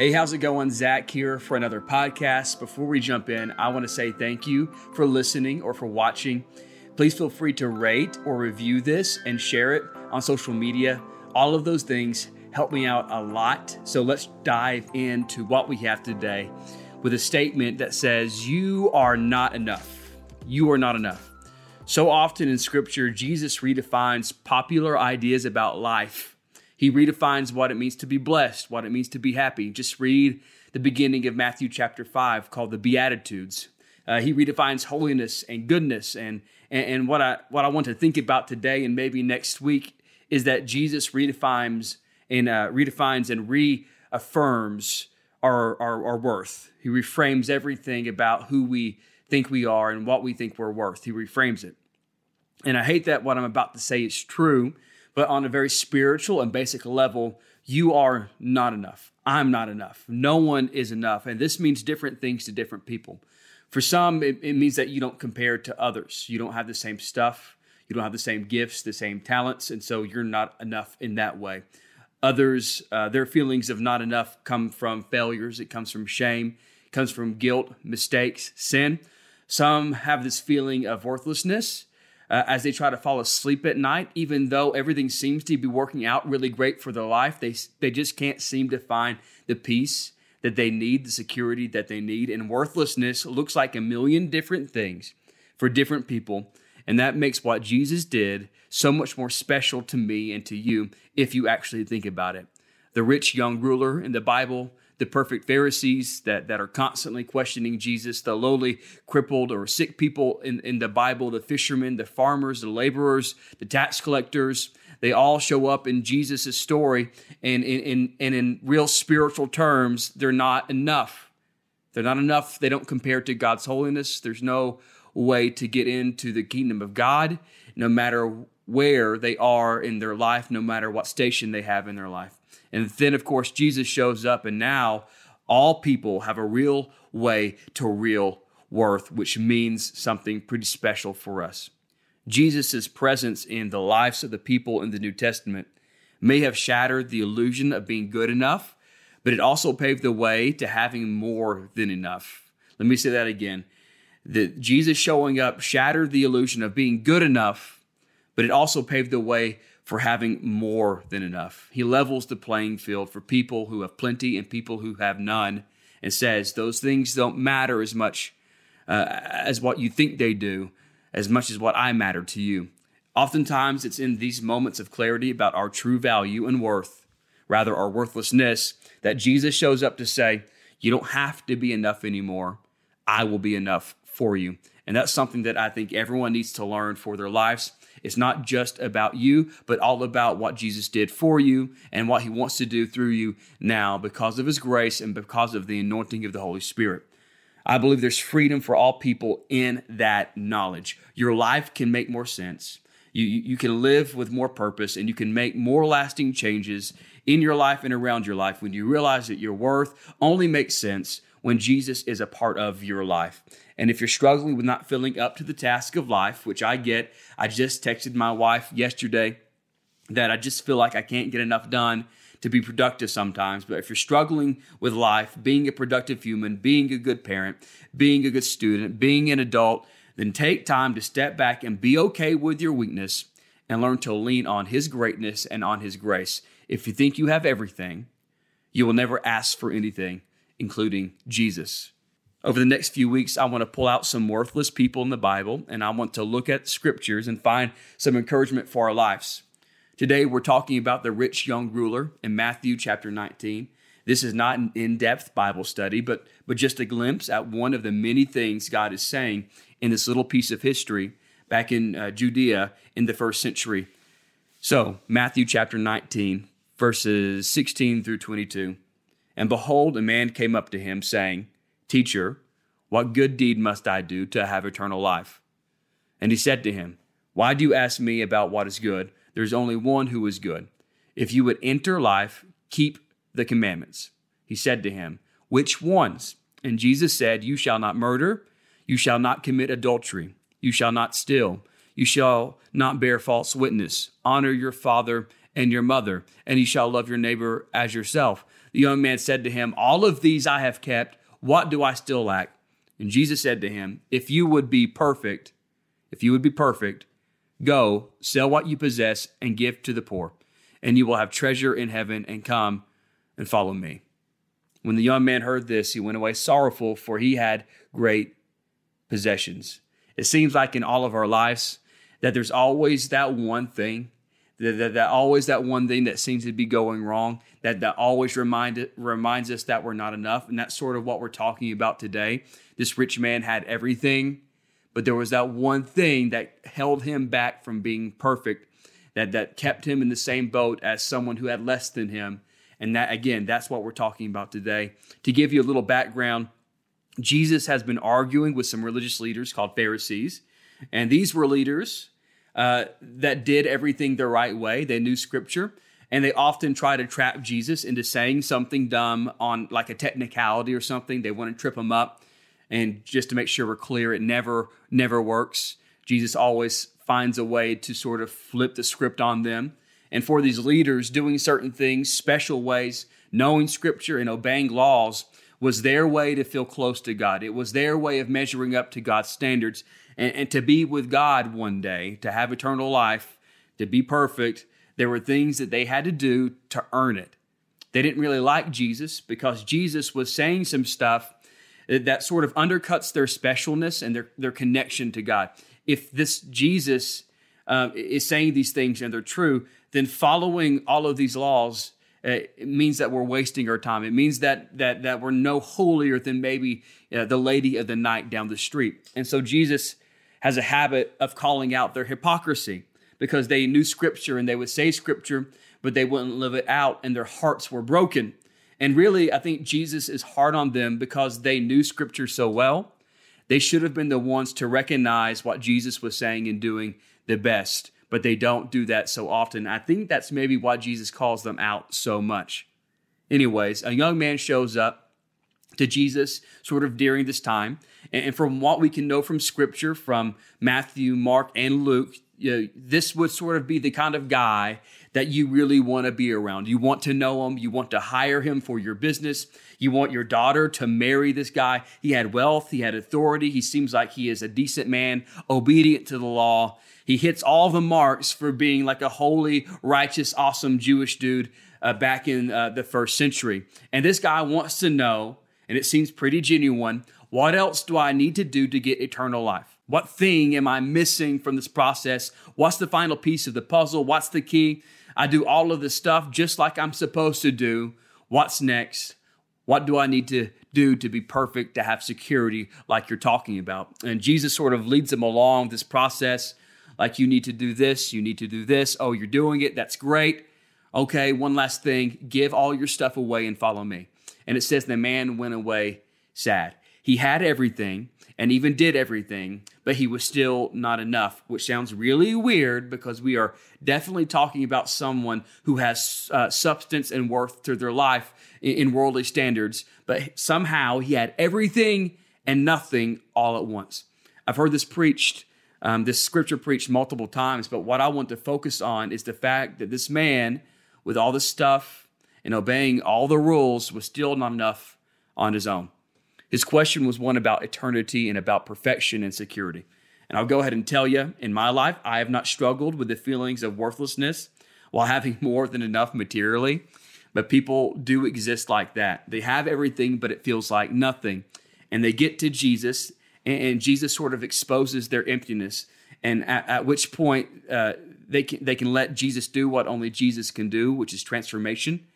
Hey, how's it going? Zach here for another podcast. Before we jump in, I want to say thank you for listening or for watching. Please feel free to rate or review this and share it on social media. All of those things help me out a lot. So let's dive into what we have today with a statement that says, You are not enough. You are not enough. So often in scripture, Jesus redefines popular ideas about life he redefines what it means to be blessed, what it means to be happy. Just read the beginning of Matthew chapter 5 called the Beatitudes. Uh, he redefines holiness and goodness. And, and, and what, I, what I want to think about today and maybe next week is that Jesus redefines and uh, redefines and reaffirms our, our, our worth. He reframes everything about who we think we are and what we think we're worth. He reframes it. And I hate that what I'm about to say is true but on a very spiritual and basic level, you are not enough. I'm not enough. No one is enough. And this means different things to different people. For some, it, it means that you don't compare to others. You don't have the same stuff. You don't have the same gifts, the same talents. And so you're not enough in that way. Others, uh, their feelings of not enough come from failures, it comes from shame, it comes from guilt, mistakes, sin. Some have this feeling of worthlessness uh, as they try to fall asleep at night, even though everything seems to be working out really great for their life. They, they just can't seem to find the peace that they need, the security that they need. And worthlessness looks like a million different things for different people. And that makes what Jesus did so much more special to me and to you if you actually think about it. The rich young ruler in the Bible the perfect Pharisees that, that are constantly questioning Jesus, the lowly, crippled, or sick people in, in the Bible, the fishermen, the farmers, the laborers, the tax collectors. They all show up in Jesus' story, and in, in, and in real spiritual terms, they're not enough. They're not enough. They don't compare to God's holiness. There's no way to get into the kingdom of God, no matter where they are in their life, no matter what station they have in their life. And then, of course, Jesus shows up, and now all people have a real way to real worth, which means something pretty special for us. Jesus' presence in the lives of the people in the New Testament may have shattered the illusion of being good enough, but it also paved the way to having more than enough. Let me say that again. That Jesus showing up shattered the illusion of being good enough, but it also paved the way for having more than enough. He levels the playing field for people who have plenty and people who have none and says those things don't matter as much uh, as what you think they do, as much as what I matter to you. Oftentimes, it's in these moments of clarity about our true value and worth, rather our worthlessness, that Jesus shows up to say, You don't have to be enough anymore. I will be enough for you. And that's something that I think everyone needs to learn for their lives it's not just about you, but all about what Jesus did for you and what he wants to do through you now because of his grace and because of the anointing of the Holy Spirit. I believe there's freedom for all people in that knowledge. Your life can make more sense. You, you can live with more purpose and you can make more lasting changes in your life and around your life when you realize that your worth only makes sense when Jesus is a part of your life. And if you're struggling with not filling up to the task of life, which I get, I just texted my wife yesterday that I just feel like I can't get enough done to be productive sometimes. But if you're struggling with life, being a productive human, being a good parent, being a good student, being an adult, then take time to step back and be okay with your weakness and learn to lean on His greatness and on His grace. If you think you have everything, you will never ask for anything including Jesus. Over the next few weeks, I want to pull out some worthless people in the Bible and I want to look at scriptures and find some encouragement for our lives. Today, we're talking about the rich young ruler in Matthew chapter 19. This is not an in depth Bible study, but, but just a glimpse at one of the many things God is saying in this little piece of history back in uh, Judea in the first century. So, Matthew chapter 19, verses 16 through 22. And behold, a man came up to him, saying, Teacher, what good deed must I do to have eternal life? And he said to him, Why do you ask me about what is good? There's only one who is good. If you would enter life, keep the commandments. He said to him, Which ones? And Jesus said, You shall not murder, you shall not commit adultery, you shall not steal, you shall not bear false witness, honor your father and your mother, and you shall love your neighbor as yourself. The young man said to him, All of these I have kept. What do I still lack? And Jesus said to him, If you would be perfect, if you would be perfect, go, sell what you possess, and give to the poor, and you will have treasure in heaven, and come and follow me. When the young man heard this, he went away sorrowful, for he had great possessions. It seems like in all of our lives that there's always that one thing that, that, that, always that one thing that seems to be going wrong that, that always remind, reminds us that we're not enough. And that's sort of what we're talking about today. This rich man had everything but there was that one thing that held him back from being perfect that, that kept him in the same boat as someone who had less than him. And that again that's what we're talking about today. To give you a little background jesus has been arguing with some religious leaders called pharisees. And these were leaders uh, that did everything the right way. They knew scripture, and they often try to trap Jesus into saying something dumb on like a technicality or something. They want to trip him up. And just to make sure we're clear, it never, never works. Jesus always finds a way to sort of flip the script on them. And for these leaders, doing certain things, special ways, knowing scripture and obeying laws was their way to feel close to God. It was their way of measuring up to God's standards and, and to be with God one day, to have eternal life, to be perfect, there were things that they had to do to earn it. They didn't really like Jesus because Jesus was saying some stuff that sort of undercuts their specialness and their, their connection to God. If this Jesus uh, is saying these things and they're true, then following all of these laws uh, means that we're wasting our time. It means that that that we're no holier than maybe uh, the lady of the night down the street. And so Jesus has a habit of calling out their hypocrisy because they knew scripture and they would say scripture, but they wouldn't live it out and their hearts were broken. And really, I think Jesus is hard on them because they knew scripture so well. They should have been the ones to recognize what Jesus was saying and doing the best, but they don't do that so often. I think that's maybe why Jesus calls them out so much. Anyways, a young man shows up to Jesus sort of during this time. And from what we can know from scripture, from Matthew, Mark, and Luke, you know, this would sort of be the kind of guy that you really want to be around. You want to know him. You want to hire him for your business. You want your daughter to marry this guy. He had wealth. He had authority. He seems like he is a decent man, obedient to the law. He hits all the marks for being like a holy, righteous, awesome Jewish dude uh, back in uh, the first century. And this guy wants to know, and it seems pretty genuine, what else do I need to do to get eternal life? What thing am I missing from this process? What's the final piece of the puzzle? What's the key? I do all of this stuff just like I'm supposed to do. What's next? What do I need to do to be perfect, to have security like you're talking about? And Jesus sort of leads them along this process like you need to do this, you need to do this. Oh, you're doing it. That's great. Okay, one last thing give all your stuff away and follow me. And it says the man went away sad. He had everything and even did everything, but he was still not enough, which sounds really weird because we are definitely talking about someone who has uh, substance and worth to their life in, in worldly standards, but somehow he had everything and nothing all at once. I've heard this preached, um, this scripture preached multiple times, but what I want to focus on is the fact that this man, with all the stuff and obeying all the rules, was still not enough on his own. His question was one about eternity and about perfection and security. And I'll go ahead and tell you, in my life, I have not struggled with the feelings of worthlessness while having more than enough materially. But people do exist like that. They have everything, but it feels like nothing. And they get to Jesus, and Jesus sort of exposes their emptiness. And at, at which point, uh, they, can, they can let Jesus do what only Jesus can do, which is transformation,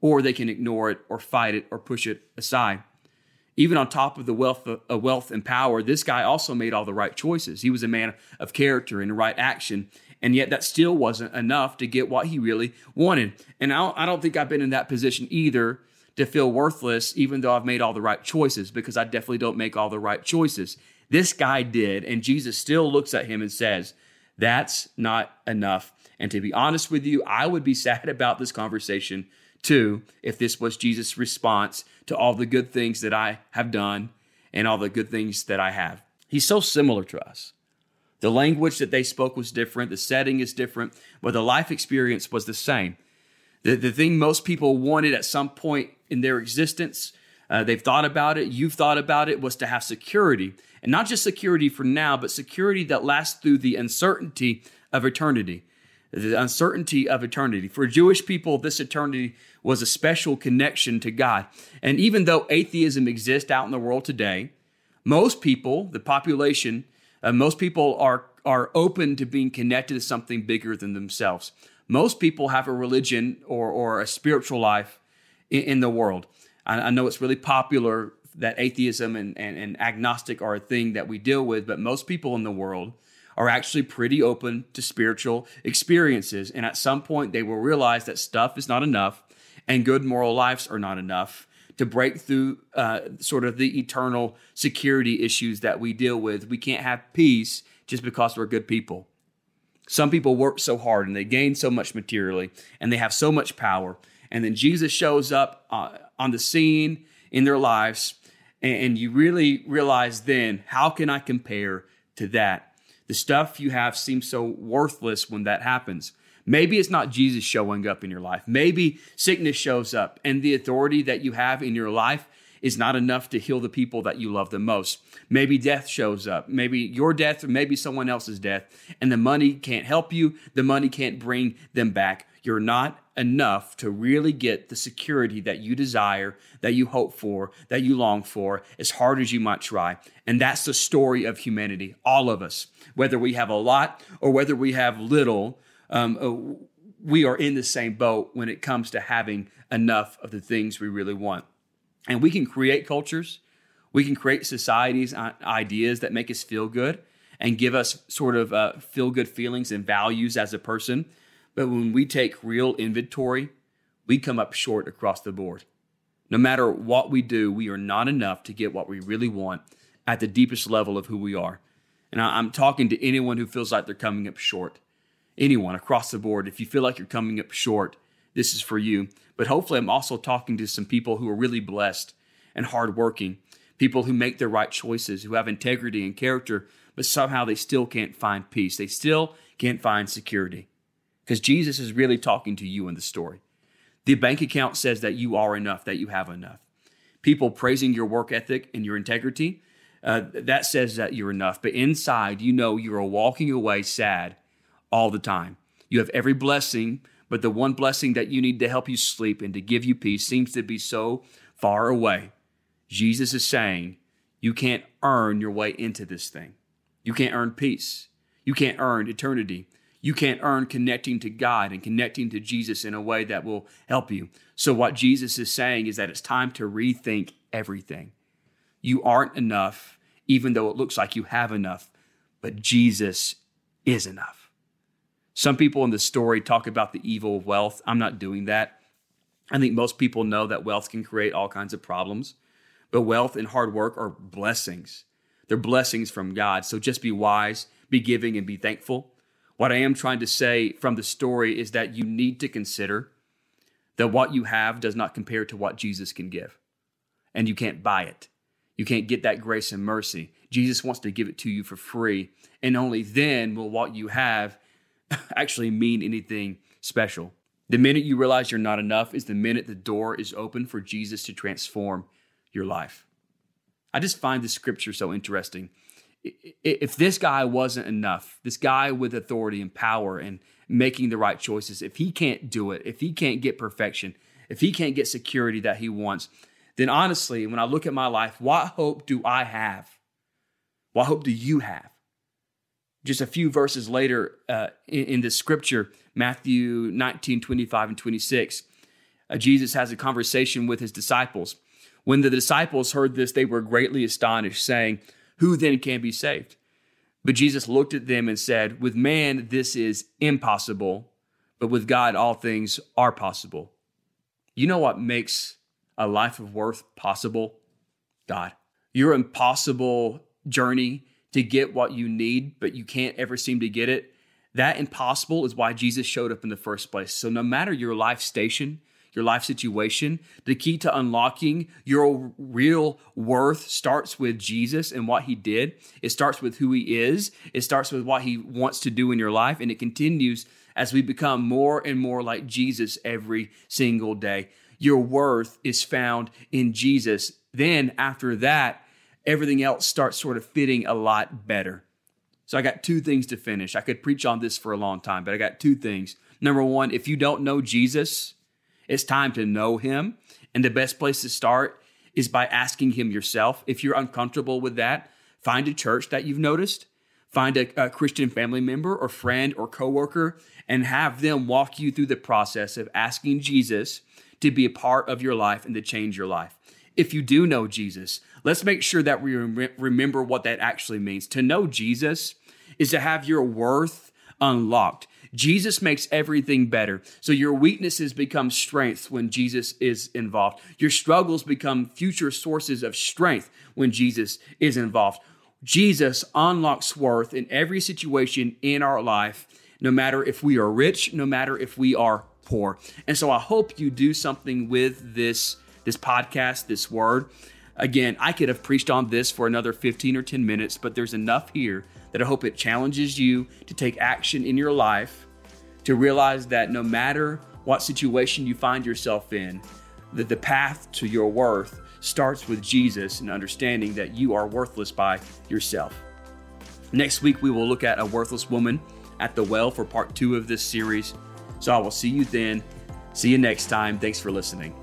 or they can ignore it, or fight it, or push it aside even on top of the wealth of uh, wealth and power, this guy also made all the right choices. He was a man of character and right action, and yet that still wasn't enough to get what he really wanted. And I I don't think I've been in that position either to feel worthless, even though I've made all the right choices, because I definitely don't make all the right choices. This guy did, and Jesus still looks at him and says, That's not enough. And to be honest with you, I would be sad about this conversation too if this was Jesus' response to all the good things that I have done and all the good things that I have. He's so similar to us. The language that they spoke was different, the setting is different, but the life experience was the same. The, the thing most people wanted at some point in their existence, uh, they've thought about it, you've thought about it, was to have security. And not just security for now, but security that lasts through the uncertainty of eternity. The uncertainty of eternity. For Jewish people, this eternity was a special connection to God. And even though atheism exists out in the world today, most people, the population, uh, most people are, are open to being connected to something bigger than themselves. Most people have a religion or, or a spiritual life in, in the world. I, I, know it's really popular that atheism and, and, and agnostic are a thing that we deal with, but most people in the world are actually pretty open to spiritual experiences. And at some point, they will realize that stuff is not enough and good moral lives are not enough to break through uh, sort of the eternal security issues that we deal with. We can't have peace just because we're good people. Some people work so hard and they gain so much materially and they have so much power. And then Jesus shows up uh, on the scene in their lives. And you really realize then, how can I compare to that? The stuff you have seems so worthless when that happens. Maybe it's not Jesus showing up in your life. Maybe sickness shows up and the authority that you have in your life is not enough to heal the people that you love the most. Maybe death shows up. Maybe your death or maybe someone else's death and the money can't help you. The money can't bring them back. You're not enough to really get the security that you desire, that you hope for, that you long for, as hard as you might try. And that's the story of humanity, all of us. Whether we have a lot or whether we have little, um, uh, we are in the same boat when it comes to having enough of the things we really want. And we can create cultures, we can create societies, ideas that make us feel good and give us sort of uh, feel good feelings and values as a person. But when we take real inventory, we come up short across the board. No matter what we do, we are not enough to get what we really want at the deepest level of who we are. And I'm talking to anyone who feels like they're coming up short anyone across the board. If you feel like you're coming up short, this is for you. But hopefully, I'm also talking to some people who are really blessed and hardworking, people who make the right choices, who have integrity and character, but somehow they still can't find peace. They still can't find security. Because Jesus is really talking to you in the story. The bank account says that you are enough, that you have enough. People praising your work ethic and your integrity, uh, that says that you're enough. But inside, you know you are walking away sad all the time. You have every blessing, but the one blessing that you need to help you sleep and to give you peace seems to be so far away. Jesus is saying, you can't earn your way into this thing. You can't earn peace. You can't earn eternity. You can't earn connecting to God and connecting to Jesus in a way that will help you. So, what Jesus is saying is that it's time to rethink everything. You aren't enough, even though it looks like you have enough, but Jesus is enough. Some people in the story talk about the evil of wealth. I'm not doing that. I think most people know that wealth can create all kinds of problems, but wealth and hard work are blessings. They're blessings from God. So just be wise, be giving, and be thankful. What I am trying to say from the story is that you need to consider that what you have does not compare to what Jesus can give, and you can't buy it. You can't get that grace and mercy. Jesus wants to give it to you for free, and only then will what you have actually mean anything special. The minute you realize you're not enough is the minute the door is open for Jesus to transform your life. I just find this scripture so interesting. If this guy wasn't enough, this guy with authority and power and making the right choices, if he can't do it, if he can't get perfection, if he can't get security that he wants, then honestly, when I look at my life, what hope do I have? What hope do you have? Just a few verses later uh, in, in the scripture, Matthew 19, 25 and 26, uh, Jesus has a conversation with his disciples. When the disciples heard this, they were greatly astonished, saying, Who then can be saved? But Jesus looked at them and said, With man, this is impossible, but with God, all things are possible. You know what makes a life of worth possible? God. Your impossible journey to get what you need, but you can't ever seem to get it. That impossible is why Jesus showed up in the first place. So, no matter your life station, your life situation. The key to unlocking your real worth starts with Jesus and what he did. It starts with who he is, it starts with what he wants to do in your life, and it continues as we become more and more like Jesus every single day. Your worth is found in Jesus. Then, after that, everything else starts sort of fitting a lot better. So, I got two things to finish. I could preach on this for a long time, but I got two things. Number one, if you don't know Jesus, it's time to know him. And the best place to start is by asking him yourself. If you're uncomfortable with that, find a church that you've noticed, find a, a, Christian family member or friend or coworker, and have them walk you through the process of asking Jesus to be a part of your life and to change your life. If you do know Jesus, let's make sure that we remember what that actually means. To know Jesus is to have your worth unlocked. Jesus makes everything better. So your weaknesses become strengths when Jesus is involved. Your struggles become future sources of strength when Jesus is involved. Jesus unlocks worth in every situation in our life, no matter if we are rich, no matter if we are poor. And so I hope you do something with this this podcast, this word. Again, I could have preached on this for another 15 or 10 minutes, but there's enough here that I hope it challenges you to take action in your life, to realize that no matter what situation you find yourself in, that the path to your worth starts with Jesus and understanding that you are worthless by yourself. Next week, we will look at a worthless woman at the well for part two of this series. So I will see you then. See you next time. Thanks for listening.